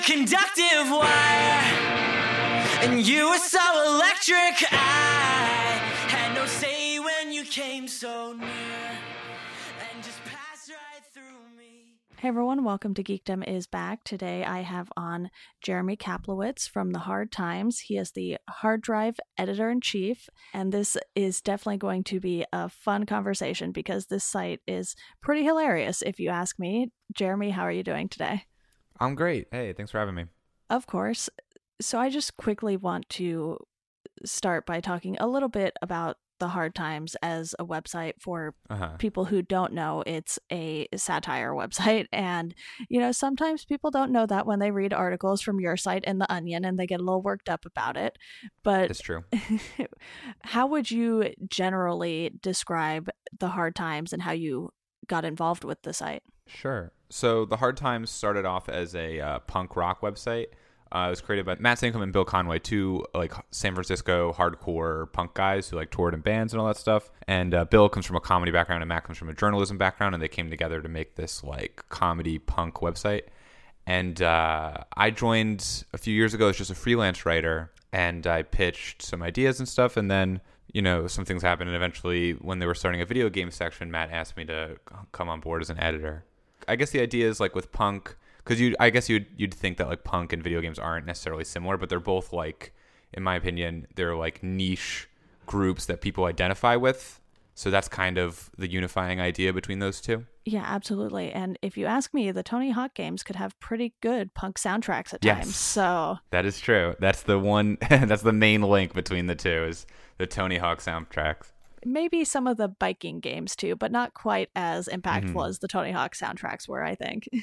conductive wire, and you were so electric. I had no say when you came so near, and just passed right through me. Hey everyone, welcome to Geekdom is back. Today I have on Jeremy Kaplowitz from The Hard Times. He is the hard drive editor in chief, and this is definitely going to be a fun conversation because this site is pretty hilarious, if you ask me. Jeremy, how are you doing today? I'm great. Hey, thanks for having me. Of course. So I just quickly want to start by talking a little bit about the hard times as a website for Uh-huh. people who don't know it's a satire website and you know sometimes people don't know that when they read articles from your site in the onion and they get a little worked up about it but It's true. how would you generally describe the hard times and how you got involved with the site Sure. So the Hard Times started off as a uh, punk rock website. Uh, it was created by Matt Saincome and Bill Conway, two like San Francisco hardcore punk guys who like toured in bands and all that stuff. And uh, Bill comes from a comedy background, and Matt comes from a journalism background, and they came together to make this like comedy punk website. And uh, I joined a few years ago as just a freelance writer, and I pitched some ideas and stuff, and then you know some things happened, and eventually when they were starting a video game section, Matt asked me to come on board as an editor. I guess the idea is like with punk, because you, I guess you'd you'd think that like punk and video games aren't necessarily similar, but they're both like, in my opinion, they're like niche groups that people identify with. So that's kind of the unifying idea between those two. yeah absolutely and if you ask me the tony hawk games could have pretty good punk soundtracks at Yes. times so That is true. That's the one. that's the main link between the two is the Tony Hawk soundtracks. Maybe some of the biking games too but not quite as impactful Mhm. as the tony hawk soundtracks were i think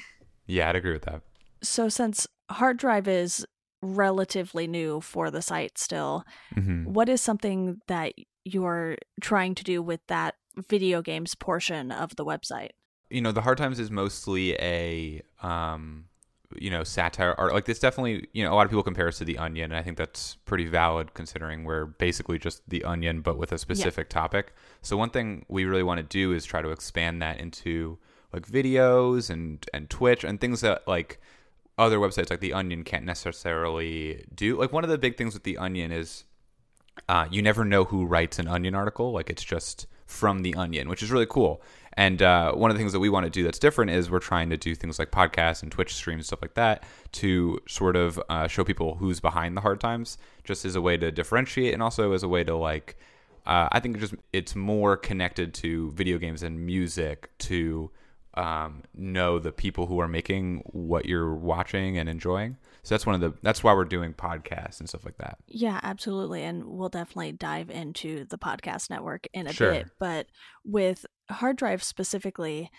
Yeah, I'd agree with that. so since hard drive is relatively new for the site still hmm what is something that you're trying to do with that video games portion of the website You know, the Hard Times is mostly a, um, you know, satire art. Like, this definitely, you know, a lot of people compare us to The Onion, and I think that's pretty valid considering we're basically just The Onion, but with a specific topic. So, one thing we really want to do is try to expand that into like videos and and Twitch and things that like other websites like The Onion can't necessarily do. Like, one of the big things with The Onion is uh, you never know who writes an onion article like it's just from the onion which is really cool and uh, one of the things that we want to do that's different is we're trying to do things like podcasts and twitch streams stuff like that to sort of uh, show people who's behind the hard times just as a way to differentiate and also as a way to like uh, i think just it's more connected to video games and music to um, know the people who are making what you're watching and enjoying so that's one of the that's why we're doing podcasts and stuff like that Yeah, absolutely. And we'll definitely dive into the podcast network in a Sure. bit. But with hard drive specifically,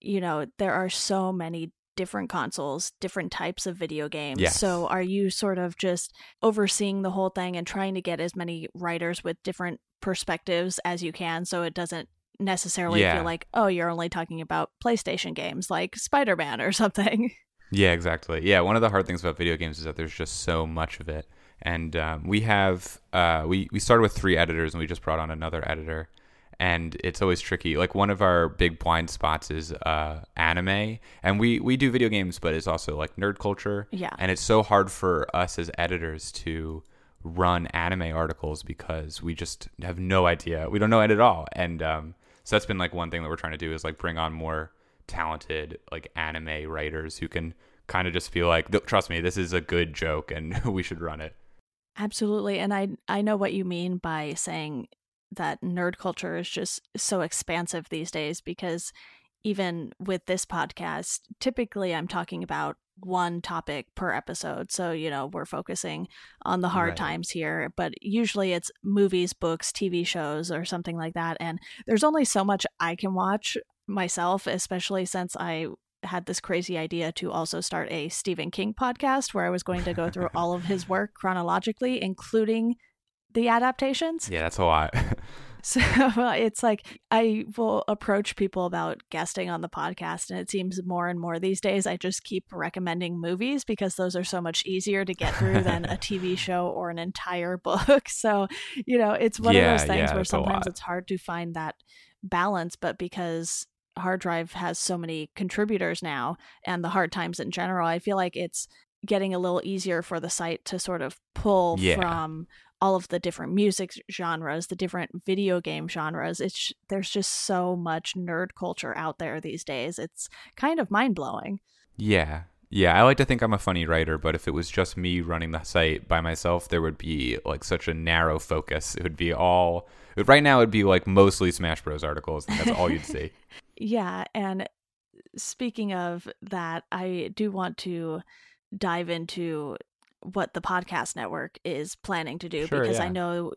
you know, there are so many different consoles, different types of video games. Yes. So are you sort of just overseeing the whole thing and trying to get as many writers with different perspectives as you can so it doesn't necessarily Yeah. feel like, oh, you're only talking about PlayStation games like Spider Man or something? Yeah, exactly. Yeah, one of the hard things about video games is that there's just so much of it, and um, we have uh, we we started with three editors, and we just brought on another editor, and it's always tricky. Like one of our big blind spots is uh, anime, and we we do video games, but it's also like nerd culture. Yeah. and it's so hard for us as editors to run anime articles because we just have no idea. We don't know it at all, and um, so that's been like one thing that we're trying to do is like bring on more talented like anime writers who can kind of just feel like trust me this is a good joke and we should run it Absolutely. And I I know what you mean by saying that nerd culture is just so expansive these days because even with this podcast, typically I'm talking about one topic per episode. So, you know, we're focusing on the hard Right. times here, but usually it's movies, books, TV shows, or something like that. And there's only so much I can watch myself, especially since I had this crazy idea to also start a Stephen King podcast where I was going to go through all of his work chronologically, including the adaptations. yeah that's a lot So it's like I will approach people about guesting on the podcast, and it seems more and more these days I just keep recommending movies because those are so much easier to get through than a TV show or an entire book. So, you know, it's one Yeah, of those things yeah, where sometimes it's hard to find that balance, but because hard drive has so many contributors now and the hard times in general i feel like it's getting a little easier for the site to sort of pull Yeah. from all of the different music genres, the different video game genres. It's there's just so much nerd culture out there these days. It's kind of mind-blowing. Yeah. Yeah, I like to think I'm a funny writer, but if it was just me running the site by myself, there would be like such a narrow focus. It would be all right now it'd be like mostly Smash Bros articles, and that's all you'd see. Yeah, and speaking of that, I do want to dive into what the podcast network is planning to do Sure, because I know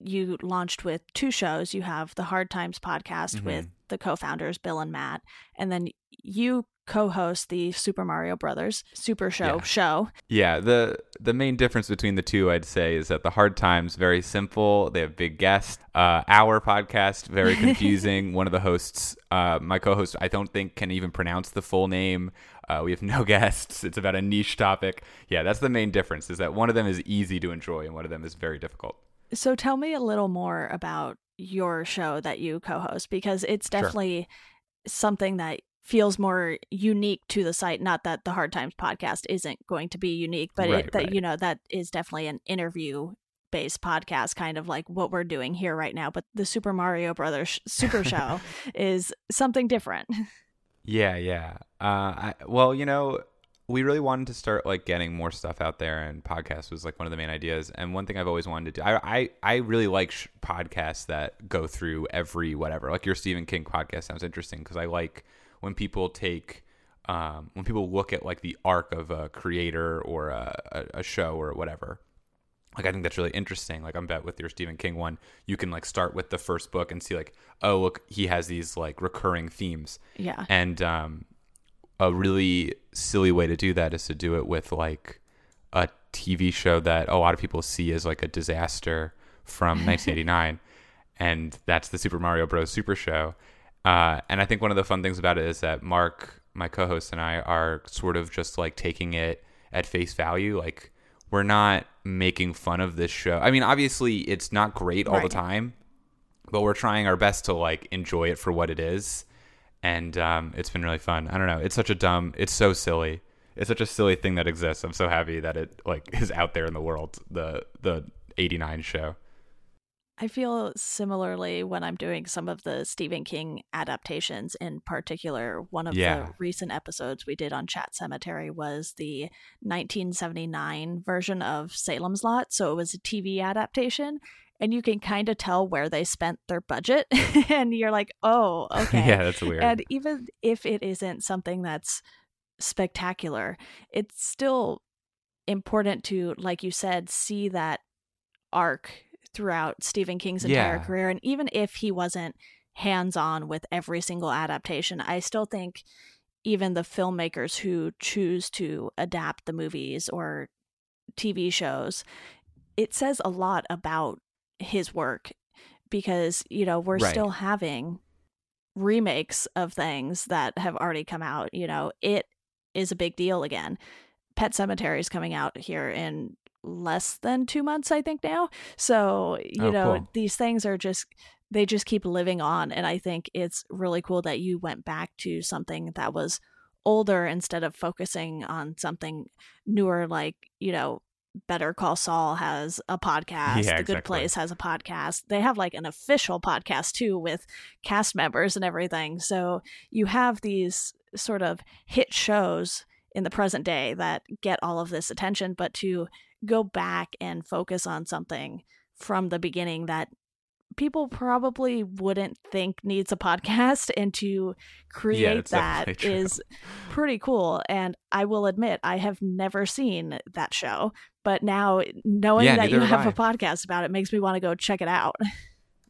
you launched with two shows. You have the Hard Times podcast Mhm. with the co-founders Bill and Matt, and then you co-host the Super Mario Brothers Super Show Yeah. show. Yeah, the the main difference between the two, I'd say, is that the Hard Times very simple. They have big guests. Uh, our podcast very confusing. One of the hosts, uh, my co-host, I don't think can even pronounce the full name. Uh, we have no guests. It's about a niche topic. Yeah, that's the main difference. Is that one of them is easy to enjoy and one of them is very difficult. So tell me a little more about your show that you co-host because it's Sure. definitely something that feels more unique to the site not that the hard times podcast isn't going to be unique but Right, it, that right. you know that is definitely an interview based podcast kind of like what we're doing here right now but the super mario brothers super show is something different Yeah, yeah. Uh, I, well, you know, we really wanted to start like getting more stuff out there, and podcast was like one of the main ideas. And one thing I've always wanted to do, I I, I really like sh- podcasts that go through every whatever. Like your Stephen King podcast sounds interesting because I like when people take. Um, when people look at like the arc of a creator or a, a, a show or whatever, like I think that's really interesting. Like I'm bet with your Stephen King one, you can like start with the first book and see like, oh look, he has these like recurring themes. yeah And um, a really silly way to do that is to do it with like a TV show that a lot of people see as like a disaster from 1989, and that's the Super Mario Bros. Super Show. Uh, and I think one of the fun things about it is that Mark, my co-host, and I are sort of just like taking it at face value. Like we're not making fun of this show. I mean, obviously, it's not great all the time, but we're trying our best to like enjoy it for what it is. And um, it's been really fun. I don't know. It's such a dumb it's so silly. It's such a silly thing that exists. I'm so happy that it like is out there in the world the the 89 show I feel similarly when I'm doing some of the Stephen King adaptations. In particular, one of Yeah. the recent episodes we did on Chat Cemetery was the 1979 version of Salem's Lot. So it was a TV adaptation, and you can kind of tell where they spent their budget. and you're like, oh, okay. yeah that's weird And even if it isn't something that's spectacular, it's still important to, like you said, see that arc throughout Stephen King's entire Yeah. career. And even if he wasn't hands on with every single adaptation, I still think even the filmmakers who choose to adapt the movies or TV shows, it says a lot about his work because, you know, we're Right. still having remakes of things that have already come out. You know, it is a big deal again. Pet Sematary is coming out here in less than two months, I think now. So, you Oh, know, cool. these things are just they just keep living on. And I think it's really cool that you went back to something that was older instead of focusing on something newer like, you know, Better Call Saul has a podcast. Yeah, the Good. Place has a podcast. They have like an official podcast too with cast members and everything. So you have these sort of hit shows in the present day that get all of this attention, but to go back and focus on something from the beginning that people probably wouldn't think needs a podcast and to create that's that is pretty cool and i will admit i have never seen that show but now knowing Yeah, that you have have a I. podcast about it makes me want to go check it out.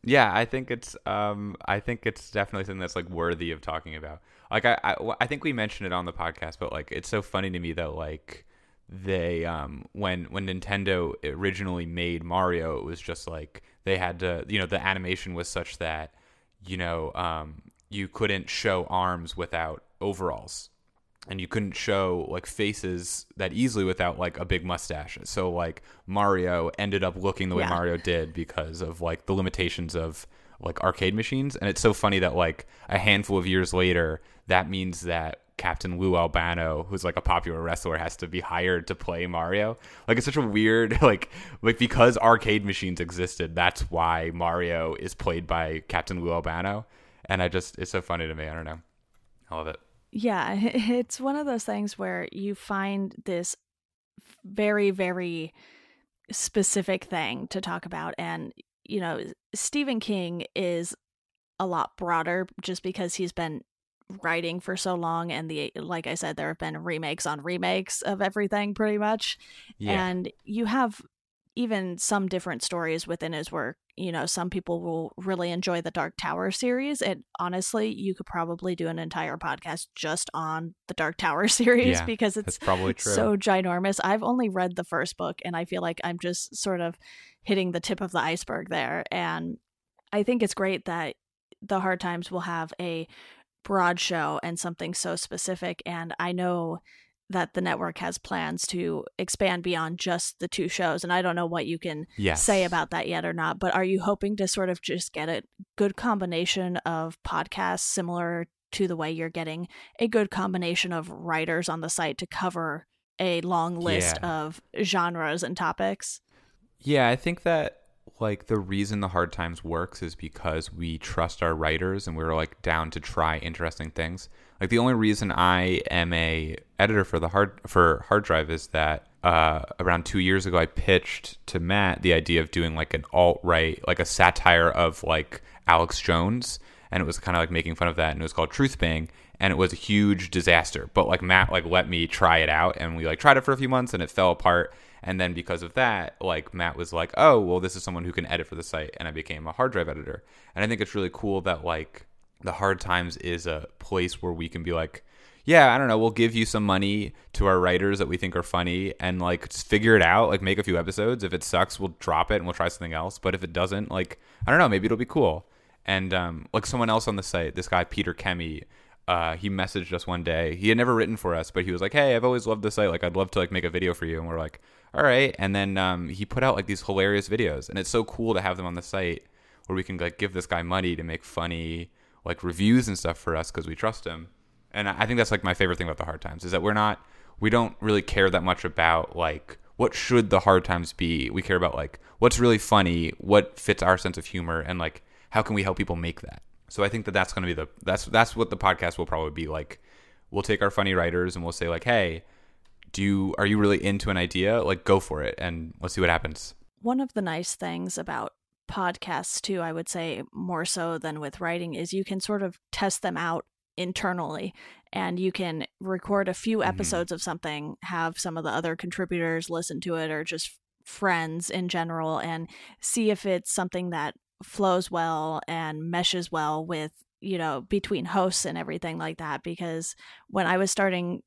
Yeah i think it's um i think it's definitely something that's like worthy of talking about. Like I, I i think we mentioned it on the podcast but like it's so funny to me that like they um when when nintendo originally made mario it was just like they had to you know the animation was such that you know um you couldn't show arms without overalls and you couldn't show like faces that easily without like a big mustache. So like Mario ended up looking the way Yeah. Mario did because of like the limitations of like arcade machines. And it's so funny that like a handful of years later, that means that Captain Lou Albano, who's like a popular wrestler, has to be hired to play Mario. Like it's such a weird like like because arcade machines existed, that's why Mario is played by Captain Lou Albano. And I just it's so funny to me. I don't know. I love it. Yeah, it's one of those things where you find this very, very specific thing to talk about. And, you know, Stephen King is a lot broader just because he's been writing for so long and the like I said there have been remakes on remakes of everything pretty much. Yeah. And you have even some different stories within his work. You know, some people will really enjoy the Dark Tower series. And honestly, you could probably do an entire podcast just on the Dark Tower series Yeah, because it's probably true. so ginormous. I've only read the first book and I feel like I'm just sort of hitting the tip of the iceberg there. And I think it's great that the Hard Times will have a broad show and something so specific. And I know that the network has plans to expand beyond just the two shows. And I don't know what you can yes. say about that yet or not, but are you hoping to sort of just get a good combination of podcasts similar to the way you're getting a good combination of writers on the site to cover a long list Yeah. of genres and topics? Yeah, I think that like the reason the hard times works is because we trust our writers and we're like down to try interesting things. Like the only reason I am a editor for the hard for hard drive is that uh, around two years ago I pitched to Matt the idea of doing like an alt right, like a satire of like Alex Jones, and it was kind of like making fun of that, and it was called Truth Bang, and it was a huge disaster. But like Matt like let me try it out, and we like tried it for a few months, and it fell apart. And then because of that, like Matt was like, "Oh, well, this is someone who can edit for the site," and I became a hard drive editor. And I think it's really cool that like the hard times is a place where we can be like, "Yeah, I don't know, we'll give you some money to our writers that we think are funny, and like just figure it out, like make a few episodes. If it sucks, we'll drop it and we'll try something else. But if it doesn't, like I don't know, maybe it'll be cool." And um, like someone else on the site, this guy Peter Kemi, uh, he messaged us one day. He had never written for us, but he was like, "Hey, I've always loved the site. Like, I'd love to like make a video for you." And we're like, "All right." And then um, he put out like these hilarious videos, and it's so cool to have them on the site where we can like give this guy money to make funny like reviews and stuff for us because we trust him. And I I think that's like my favorite thing about the hard times is that we're not we don't really care that much about like what should the hard times be. We care about like what's really funny, what fits our sense of humor, and like how can we help people make that. So I think that that's going to be the that's that's what the podcast will probably be like. We'll take our funny writers and we'll say like, hey, do you are you really into an idea? Like, go for it and let's see what happens. One of the nice things about podcasts, too, I would say more so than with writing, is you can sort of test them out internally and you can record a few Mhm. episodes of something, have some of the other contributors listen to it or just friends in general, and see if it's something that flows well and meshes well with you know between hosts and everything like that because when i was starting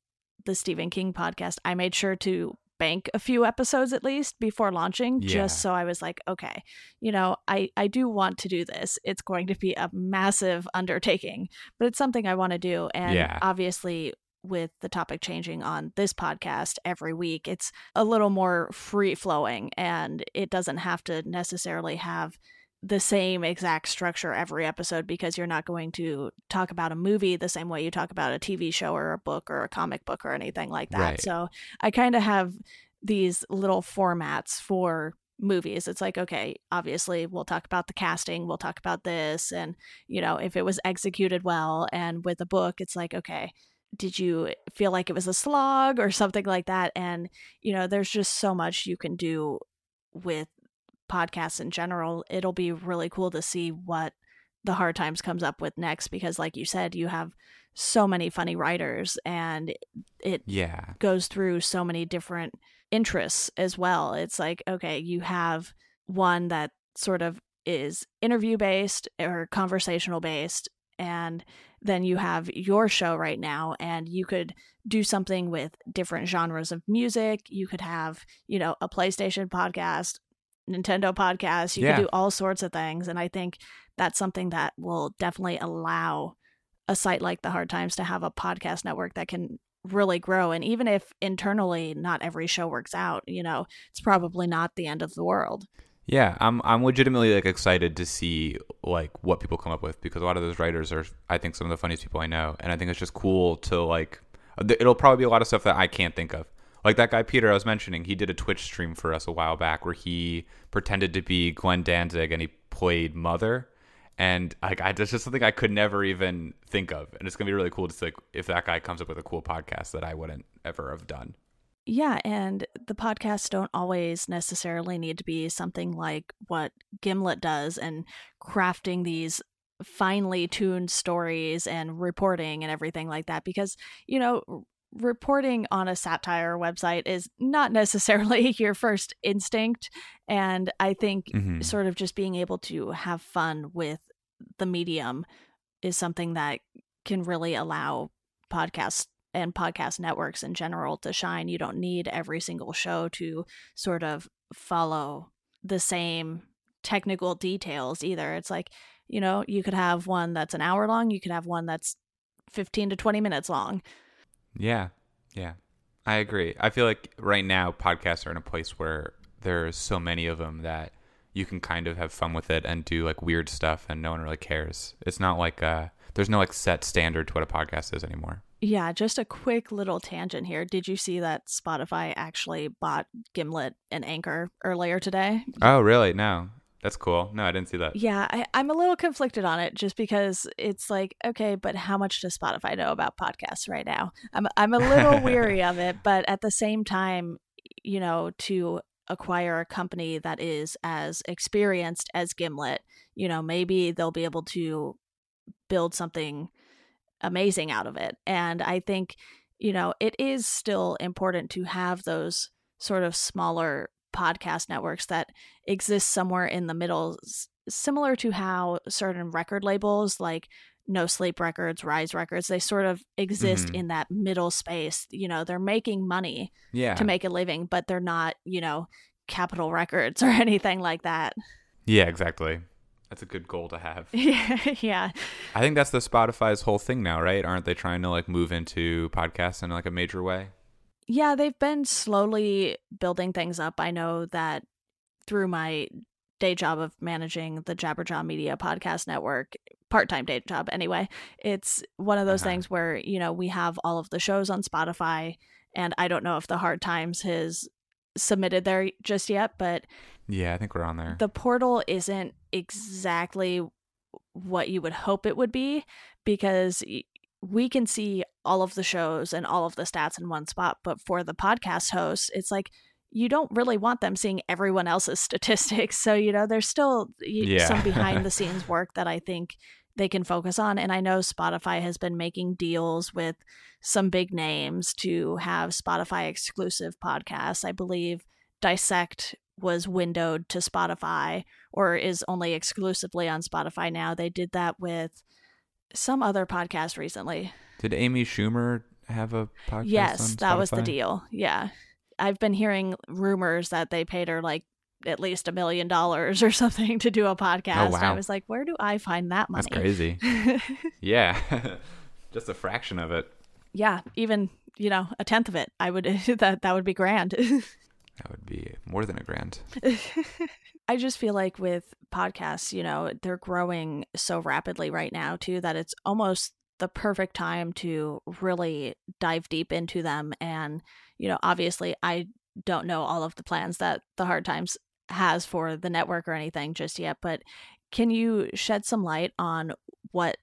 the stephen king podcast i made sure to bank a few episodes at least before launching Yeah. just so i was like okay you know i i do want to do this it's going to be a massive undertaking but it's something i want to do and Yeah. obviously with the topic changing on this podcast every week it's a little more free flowing and it doesn't have to necessarily have the same exact structure every episode because you're not going to talk about a movie the same way you talk about a TV show or a book or a comic book or anything like that. Right. So I kind of have these little formats for movies. It's like, okay, obviously we'll talk about the casting, we'll talk about this, and, you know, if it was executed well. And with a book, it's like, okay, did you feel like it was a slog or something like that? And, you know, there's just so much you can do with podcasts in general. It'll be really cool to see what the hard times comes up with next because like you said you have so many funny writers and it Yeah. goes through so many different interests as well. It's like, okay, you have one that sort of is interview based or conversational based, and then you have your show right now, and you could do something with different genres of music. You could have, you know, a PlayStation podcast, Nintendo podcast. You Yeah. could do all sorts of things. And I think that's something that will definitely allow a site like the Hard Times to have a podcast network that can really grow. And even if internally not every show works out, you know, it's probably not the end of the world. Yeah, I'm I'm legitimately like excited to see like what people come up with because a lot of those writers are I think some of the funniest people I know, and I think it's just cool to like it'll probably be a lot of stuff that I can't think of. Like that guy Peter I was mentioning, he did a Twitch stream for us a while back where he pretended to be Glenn Danzig and he played Mother, and like I that's just something I could never even think of, and it's gonna be really cool to see like, if that guy comes up with a cool podcast that I wouldn't ever have done. Yeah, and the podcasts don't always necessarily need to be something like what Gimlet does and crafting these finely tuned stories and reporting and everything like that because, you know, reporting on a satire website is not necessarily your first instinct and I think Mhm. sort of just being able to have fun with the medium is something that can really allow podcasts and podcast networks in general to shine. You don't need every single show to sort of follow the same technical details either. It's like, you know, you could have one that's an hour long, you could have one that's 15 to 20 minutes long. Yeah, yeah, I agree. I feel like right now podcasts are in a place where there's so many of them that you can kind of have fun with it and do like weird stuff, and no one really cares. It's not like uh, there's no like set standard to what a podcast is anymore. Yeah, just a quick little tangent here. Did you see that Spotify actually bought Gimlet and Anchor earlier today? Oh, really? No, that's cool. No, I didn't see that. Yeah, I, I'm a little conflicted on it just because it's like, okay, but how much does Spotify know about podcasts right now? I'm I'm a little weary of it, but at the same time, you know, to acquire a company that is as experienced as Gimlet, you know, maybe they'll be able to build something amazing out of it. And I think, you know, it is still important to have those sort of smaller podcast networks that exist somewhere in the middle, similar to how certain record labels like No Sleep Records, Rise Records, they sort of exist Mhm. in that middle space. You know, they're making money Yeah, to make a living, but they're not, you know, Capitol Records or anything like that. yeah, exactly. That's a good goal to have. yeah. I think that's the Spotify's whole thing now, right? Aren't they trying to like move into podcasts in like a major way? Yeah, they've been slowly building things up. I know that through my day job of managing the Jabberjaw Media Podcast Network, part time day job anyway, it's one of those Uh-huh. things where, you know, we have all of the shows on Spotify, and I don't know if the Hard Times has submitted there just yet, but Yeah, I think we're on there. the portal isn't exactly what you would hope it would be because we can see all of the shows and all of the stats in one spot but for the podcast hosts it's like you don't really want them seeing everyone else's statistics so you know there's still Yeah. some behind the scenes work that i think they can focus on and i know spotify has been making deals with some big names to have spotify exclusive podcasts i believe dissect was windowed to spotify or is only exclusively on Spotify now. They did that with some other podcast recently. Did Amy Schumer have a podcast? yes, that was the deal. Yeah. I've been hearing rumors that they paid her like at least a million dollars or something to do a oh, podcast. I Oh, wow. I was like, where do I find that money? That's crazy. yeah, just a fraction of it. yeah, even, you know, a tenth of it. I would that that would be grand. That would be more than a grand. I just feel like with podcasts, you know, they're growing so rapidly right now too that it's almost the perfect time to really dive deep into them and you know, obviously I don't know all of the plans that the Hard Times has for the network or anything just yet, but can you shed some light on what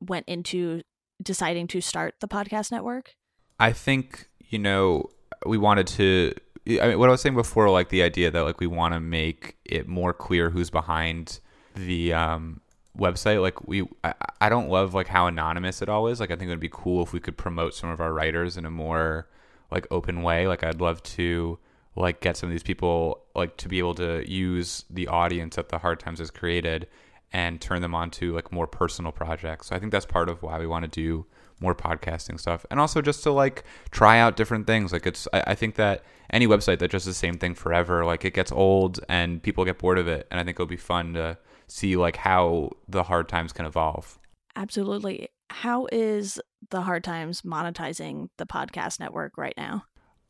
went into deciding to start the podcast network? I think you know we wanted to. I mean, what I was saying before, like the idea that like we want to make it more clear who's behind the um, website. Like we, I, I don't love like how anonymous it all is. Like I think it would be cool if we could promote some of our writers in a more like open way. Like I'd love to like get some of these people like to be able to use the audience that the Hard Times has created and turn them onto like more personal projects. So I think that's part of why we want to do more podcasting stuff and also just to like try out different things like it's I, I think that any website that does the same thing forever like it gets old and people get bored of it and i think it'll be fun to see like how the hard times can evolve Absolutely. How is the Hard Times monetizing the podcast network right now?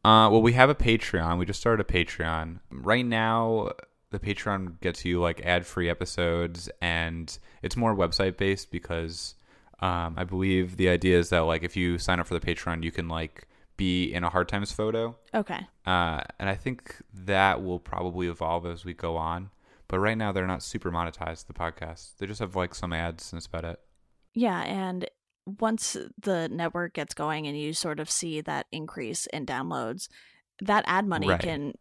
uh well we have a patreon we just started a patreon right now the Patreon gets you like ad free episodes, and it's more website based because um, I believe the idea is that like if you sign up for the Patreon, you can like be in a hard times photo. Okay. Uh, and I think that will probably evolve as we go on. But right now, they're not super monetized. The podcast, they just have like some ads, and that's about it. Yeah, and once the network gets going and you sort of see that increase in downloads, that ad money Right. can,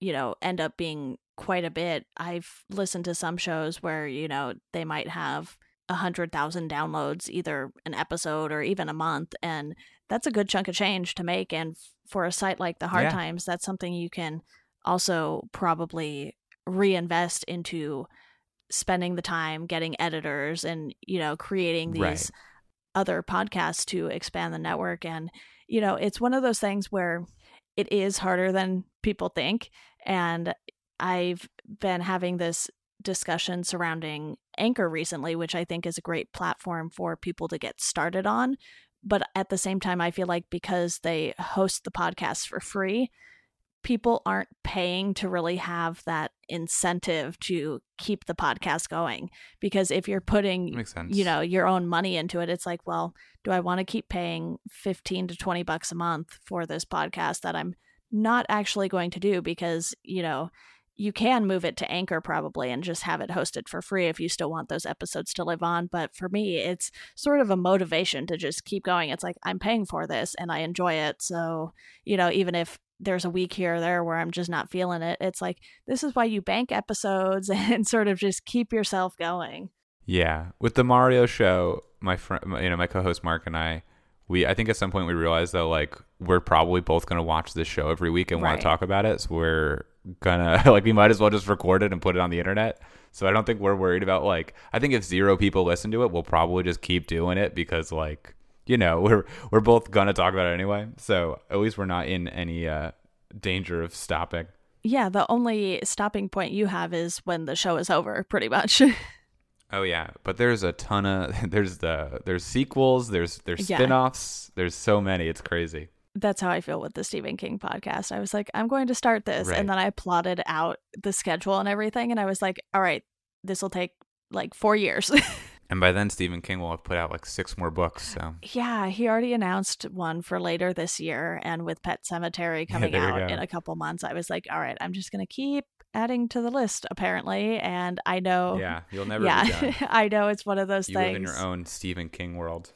you know, end up being quite a bit. I've listened to some shows where, you know, they might have a hundred thousand downloads either an episode or even a month and that's a good chunk of change to make and f- for a site like the hard Yeah. times that's something you can also probably reinvest into spending the time getting editors and you know creating these Right. other podcasts to expand the network and you know it's one of those things where it is harder than people think and i've been having this discussion surrounding anchor recently which i think is a great platform for people to get started on but at the same time i feel like because they host the podcast for free people aren't paying to really have that incentive to keep the podcast going because if you're putting you know your own money into it it's like well do i want to keep paying 15 to 20 bucks a month for this podcast that i'm not actually going to do because you know you can move it to anchor probably and just have it hosted for free if you still want those episodes to live on but for me it's sort of a motivation to just keep going. It's like i'm paying for this and i enjoy it. So you know even if there's a week here or there where i'm just not feeling it it's like this is why you bank episodes and sort of just keep yourself going. Yeah, with the Mario show, my friend, you know, my co-host Mark and I, we I think at some point we realized that like we're probably both gonna watch this show every week and want to talk about it, so we're gonna like we might as well just record it and put it on the internet. So I don't think we're worried about like I think if zero people listen to it, we'll probably just keep doing it because like you know we're we're both gonna talk about it anyway. So at least we're not in any uh, danger of stopping. yeah the only stopping point you have is when the show is over pretty much Oh yeah, but there's a ton of there's the there's sequels, there's there's Yeah. spin-offs, there's so many, it's crazy. That's how I feel with the Stephen King podcast. I was like, I'm going to start this. Right. And then I plotted out the schedule and everything. And I was like, all right, this will take like four years. And by then Stephen King will have put out like six more books, so yeah, he already announced one for later this year. And with Pet Sematary coming you out in a couple months, I was like, all right, I'm just going to keep adding to the list, apparently. And I know. yeah, you'll never be yeah, done. I know it's one of those You things. live in your own Stephen King world.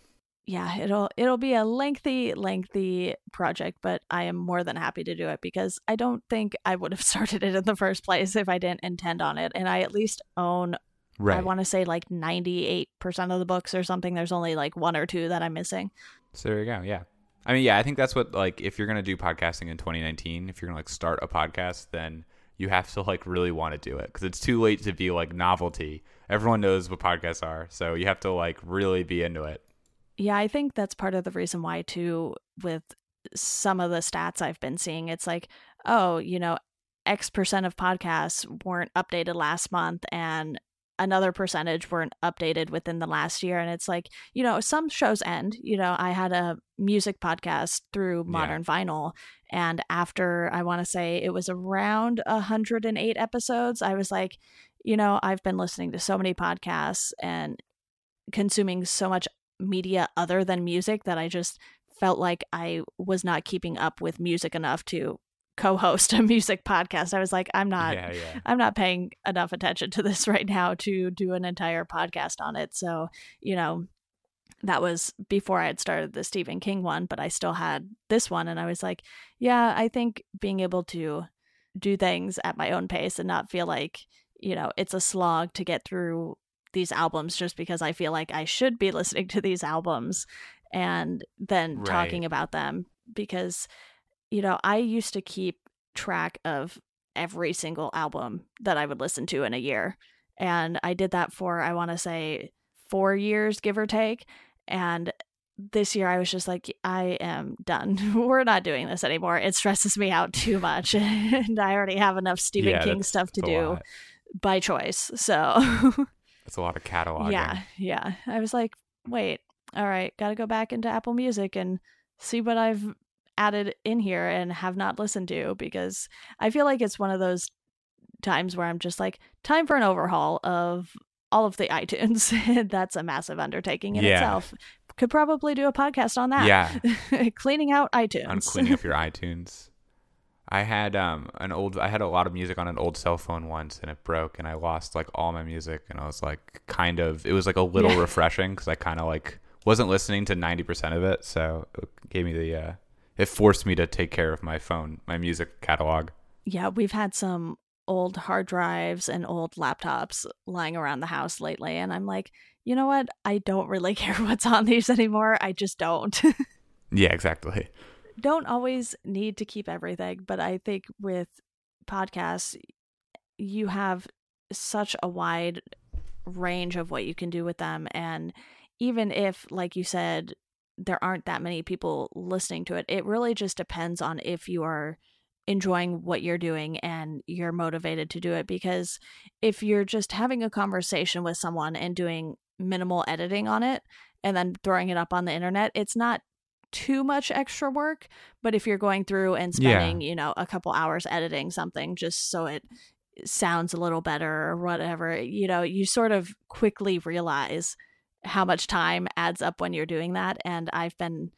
Yeah it'll it'll be a lengthy lengthy project but i am more than happy to do it because i don't think i would have started it in the first place if i didn't intend on it and i at least own Right. i want to say like 98% of the books or something there's only like one or two that i'm missing so there you go. Yeah. I mean, yeah, I think that's what like if you're gonna do podcasting in 2019, if you're gonna like start a podcast, then you have to like really want to do it because it's too late to be like novelty. Everyone knows what podcasts are, so you have to like really be into it. Yeah i think that's part of the reason why too with some of the stats i've been seeing it's like oh you know x percent of podcasts weren't updated last month and another percentage weren't updated within the last year and it's like you know some shows end you know i had a music podcast through Yeah. modern vinyl and after i want to say it was around 108 episodes i was like you know i've been listening to so many podcasts and consuming so much media other than music that i just felt like i was not keeping up with music enough to co-host a music podcast i was like i'm not yeah, yeah. I'm not paying enough attention to this right now to do an entire podcast on it. So, you know, that was before I had started the Stephen King one, but I still had this one. And I was like, yeah, I think being able to do things at my own pace and not feel like, you know, it's a slog to get through these albums just because I feel like I should be listening to these albums and then talking about them because, you know, I used to keep track of every single album that I would listen to in a year. And I did that for, I want to say, four years, give or take. And this year I was just like, I am done. We're not doing this anymore. It stresses me out too much. and I already have enough Stephen Yeah, King stuff to do lot. by choice. So, That's a lot of cataloging. yeah, yeah. I was like, wait, all right, got to go back into Apple Music and see what I've added in here and have not listened to because I feel like it's one of those times where I'm just like, time for an overhaul of all of the iTunes. That's a massive undertaking in Yeah. itself. Could probably do a podcast on that. Yeah. Cleaning out iTunes. on cleaning up your iTunes. I had um an old I had a lot of music on an old cell phone once and it broke and I lost like all my music and I was like kind of it was like a little Yeah. refreshing cuz I kind of like wasn't listening to 90% of it so it gave me the uh it forced me to take care of my phone my music catalog. yeah, we've had some old hard drives and old laptops lying around the house lately. And I'm like, you know what? I don't really care what's on these anymore. I just don't. Yeah, exactly. Don't always need to keep everything, but I think with podcasts, you have such a wide range of what you can do with them. And even if, like you said, there aren't that many people listening to it, it really just depends on if you are enjoying what you're doing and you're motivated to do it. Because if you're just having a conversation with someone and doing minimal editing on it and then throwing it up on the internet, it's not too much extra work but if you're going through and Yeah. spending you know a couple hours editing something just so it sounds a little better or whatever you know you sort of quickly realize how much time adds up when you're doing that and i've been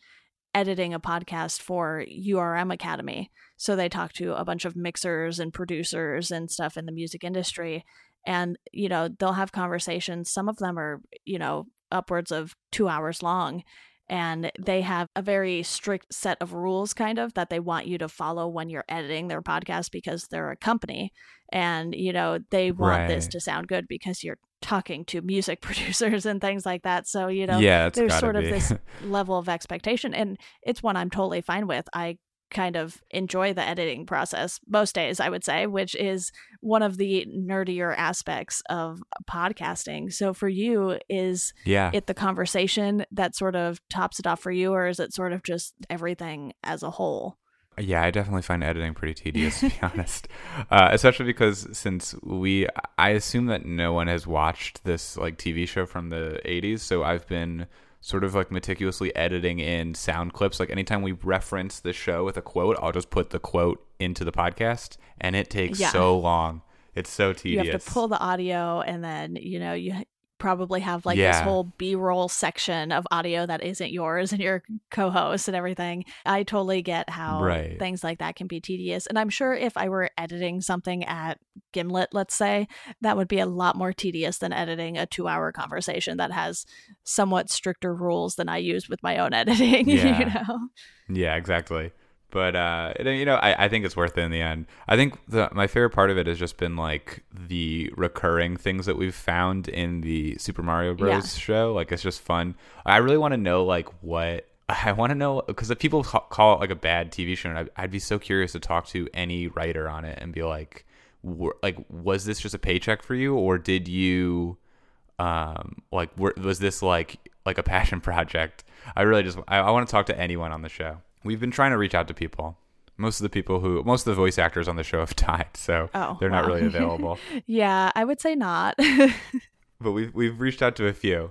editing a podcast for urm academy so they talk to a bunch of mixers and producers and stuff in the music industry and you know they'll have conversations some of them are you know upwards of two hours long and they have a very strict set of rules kind of that they want you to follow when you're editing their podcast because they're a company. And you know they want this to sound good because you're talking to music producers and things like that. So you know yeah, there's sort of this level of expectation and it's one i'm totally fine with. I kind of enjoy the editing process most days i would say which is one of the nerdier aspects of podcasting so for you is yeah. it the conversation that sort of tops it off for you or is it sort of just everything as a whole Yeah, I definitely find editing pretty tedious, to be honest. Uh, especially because since we, I assume that no one has watched this like TV show from the '80s, so I've been sort of like meticulously editing in sound clips. Like anytime we reference the show with a quote, I'll just put the quote into the podcast, and it takes Yeah. so long. It's so tedious. you have to pull the audio and then you know you probably have like this whole b-roll section of audio that isn't yours and your co-host and everything i totally get how Right. things like that can be tedious and i'm sure if i were editing something at gimlet let's say that would be a lot more tedious than editing a two hour conversation that has somewhat stricter rules than i use with my own editing you know Yeah, exactly. But uh, it- you know, I, I think it's worth it in the end. I think the, my favorite part of it has just been like the recurring things that we've found in the Super Mario Bros. show. Like it's just fun. I really want to know like what I want to know because if people ca- call it like a bad TV show, and I'd, I'd be so curious to talk to any writer on it and be like, were, like, was this just a paycheck for you, or did you? um like were, was this like like a passion project i really just I, I want to talk to anyone on the show we've been trying to reach out to people. Most of the people who most of the voice actors on the show have died so Oh, they're not really available. Yeah i would say not. But we've we've reached out to a few.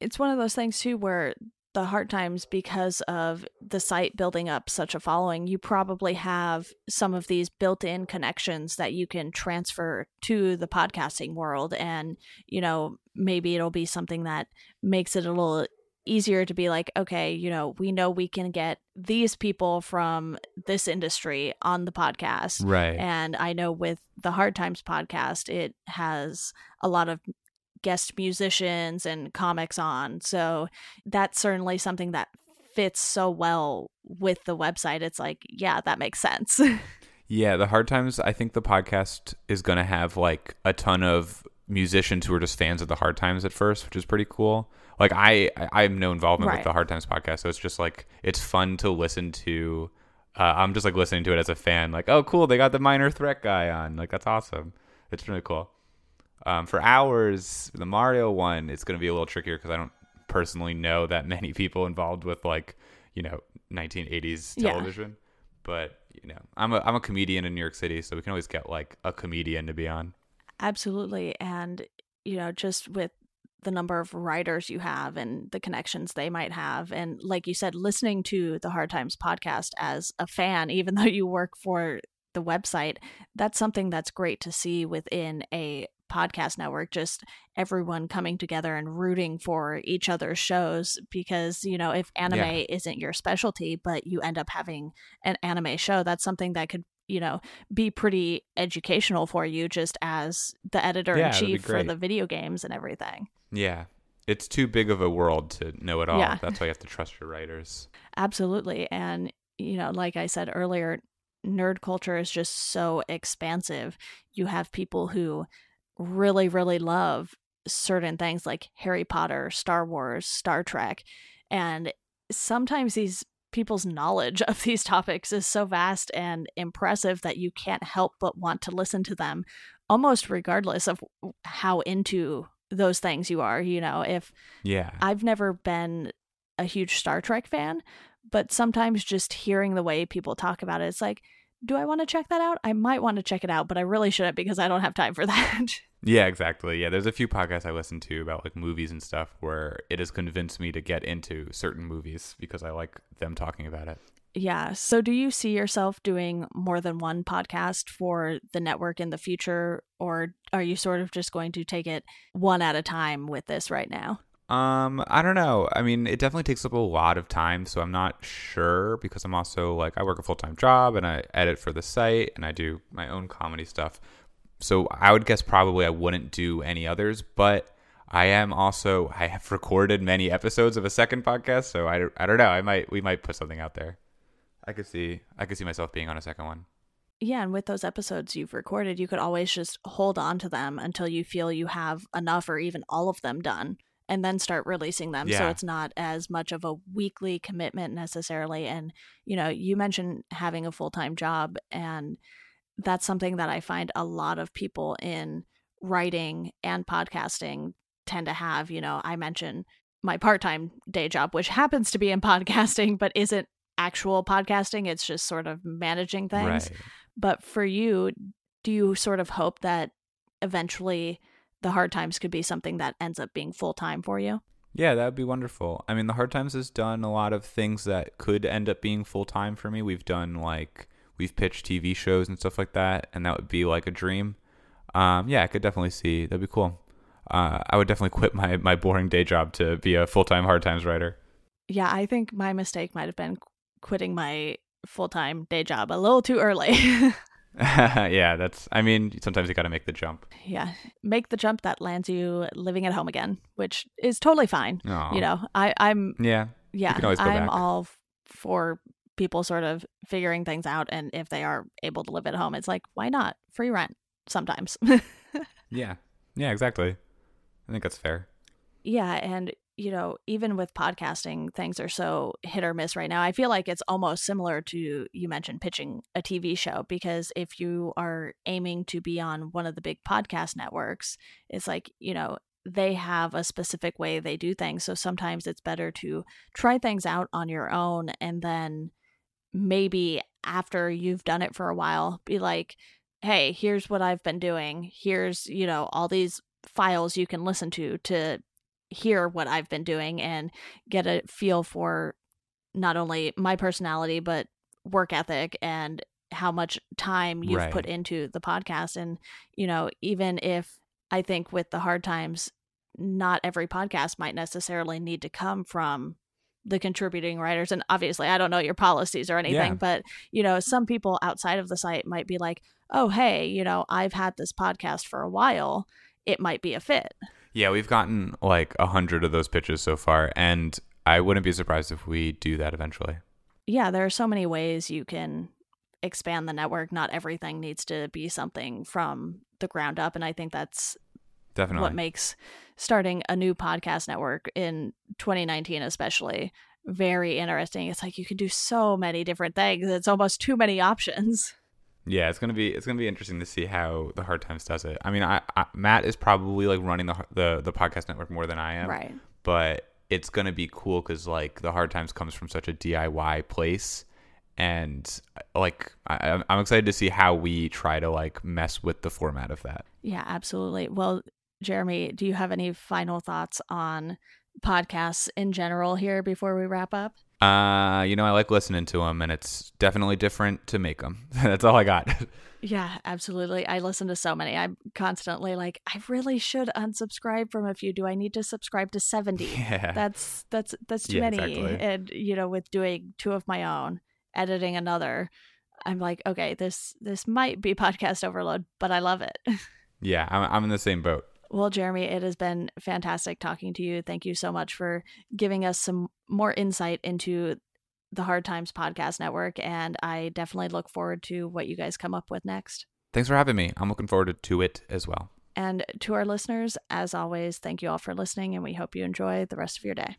It's one of those things too where the hard times because of the site building up such a following you probably have some of these built-in connections that you can transfer to the podcasting world. And you know maybe it'll be something that makes it a little easier to be like okay you know we know we can get these people from this industry on the podcast right and I know with the Hard Times podcast, it has a lot of guest musicians and comics on. So that's certainly something that fits so well with the website. It's like, yeah, that makes sense. Yeah, the hard times. I think the podcast is going to have like a ton of musicians who are just fans of the hard times at first, which is pretty cool. Like I, I have no involvement Right. with the hard times podcast, so it's just like it's fun to listen to. Uh, I'm just like listening to it as a fan. Like, oh, cool, they got the minor threat guy on. Like, that's awesome. It's really cool. Um, for hours, the Mario one, it's going to be a little trickier because I don't personally know that many people involved with like you know 1980s Yeah. television. But you know, I'm a I'm a comedian in New York City, so we can always get like a comedian to be on. Absolutely. And, you know, just with the number of writers you have and the connections they might have. And like you said, listening to the Hard Times podcast as a fan, even though you work for the website, that's something that's great to see within a podcast network just everyone coming together and rooting for each other's shows because you know if anime Yeah. isn't your specialty but you end up having an anime show that's something that could you know be pretty educational for you just as the editor in that'd be chief for the video games and everything Yeah. It's too big of a world to know it all. Yeah. That's why you have to trust your writers. Absolutely. And, you know, like I said earlier, nerd culture is just so expansive. You have people who really, really love certain things like Harry Potter, Star Wars, Star Trek. And sometimes these people's knowledge of these topics is so vast and impressive that you can't help but want to listen to them almost regardless of how into those things you are. You know, if Yeah. I've never been a huge Star Trek fan, but sometimes just hearing the way people talk about it, it's like, do I want to check that out? I might want to check it out, but I really shouldn't because I don't have time for that. Yeah, exactly. Yeah, there's a few podcasts I listen to about like movies and stuff where it has convinced me to get into certain movies because I like them talking about it. yeah. So, do you see yourself doing more than one podcast for the network in the future, or are you sort of just going to take it one at a time with this right now? Um, I don't know. I mean, it definitely takes up a lot of time, so I'm not sure because I'm also like I work a full-time job and I edit for the site and I do my own comedy stuff. So I would guess probably I wouldn't do any others, but I am also I have recorded many episodes of a second podcast, so I, I don't know. I might we might put something out there. I could see I could see myself being on a second one. Yeah, and with those episodes you've recorded, you could always just hold on to them until you feel you have enough or even all of them done and then start releasing them. So it's not as much of a weekly commitment necessarily. And you know, you mentioned having a full-time job and that's something that I find a lot of people in writing and podcasting tend to have, you know, I mentioned my part-time day job which happens to be in podcasting but isn't actual podcasting, it's just sort of managing things. Right. But for you, do you sort of hope that eventually the hard times could be something that ends up being full time for you? Yeah, that would be wonderful. I mean, the Hard Times has done a lot of things that could end up being full time for me. We've done like we've pitched TV shows and stuff like that, and that would be like a dream. Um, yeah, I could definitely see that'd be cool. Uh, I would definitely quit my my boring day job to be a full time Hard Times writer. Yeah, I think my mistake might have been quitting my full time day job a little too early. yeah, that's. I mean, sometimes you got to make the jump. yeah, make the jump that lands you living at home again, which is totally fine. Aw. You know, I, I'm Yeah, yeah, can always go I'm back. all for people sort of figuring things out, and if they are able to live at home, it's like why not free rent sometimes. yeah, yeah, exactly. I think that's fair. Yeah, and you know, even with podcasting, things are so hit or miss right now. I feel like it's almost similar to you mentioned pitching a TV show because if you are aiming to be on one of the big podcast networks, it's like, you know, they have a specific way they do things. So sometimes it's better to try things out on your own and then maybe after you've done it for a while, be like, hey, here's what I've been doing. Here's, you know, all these files you can listen to to hear what I've been doing and get a feel for not only my personality, but work ethic and how much time you've Right. put into the podcast. And, you know, even if I think with the hard times, not every podcast might necessarily need to come from the contributing writers and obviously I don't know your policies or anything Yeah. but you know some people outside of the site might be like oh hey you know I've had this podcast for a while it might be a fit Yeah, we've gotten like a hundred of those pitches so far, and I wouldn't be surprised if we do that eventually. yeah, there are so many ways you can expand the network. Not everything needs to be something from the ground up. And I think that's Definitely. what makes starting a new podcast network in 2019, especially, very interesting. It's like you can do so many different things, it's almost too many options. Yeah, it's gonna be it's gonna be interesting to see how the Hard Times does it. I mean, I, I Matt is probably like running the the the podcast network more than I am, Right. But it's gonna be cool because like the Hard Times comes from such a DIY place, and like I, I'm- I'm excited to see how we try to like mess with the format of that. Yeah, absolutely. Well, Jeremy, do you have any final thoughts on podcasts in general here before we wrap up? Uh, you know, I like listening to them, and it's definitely different to make them. That's all I got. Yeah, absolutely. I listen to so many. I'm constantly like, I really should unsubscribe from a few. Do I need to subscribe to 70? yeah. That's that's that's too Yeah, many. exactly. And you know, with doing two of my own, editing another, I'm like, okay, this this might be podcast overload, but I love it. yeah, I'm, I'm in the same boat. Well, Jeremy, it has been fantastic talking to you. Thank you so much for giving us some more insight into the Hard Times Podcast Network. And I definitely look forward to what you guys come up with next. Thanks for having me. I'm looking forward to it as well. And to our listeners, as always, thank you all for listening, and we hope you enjoy the rest of your day.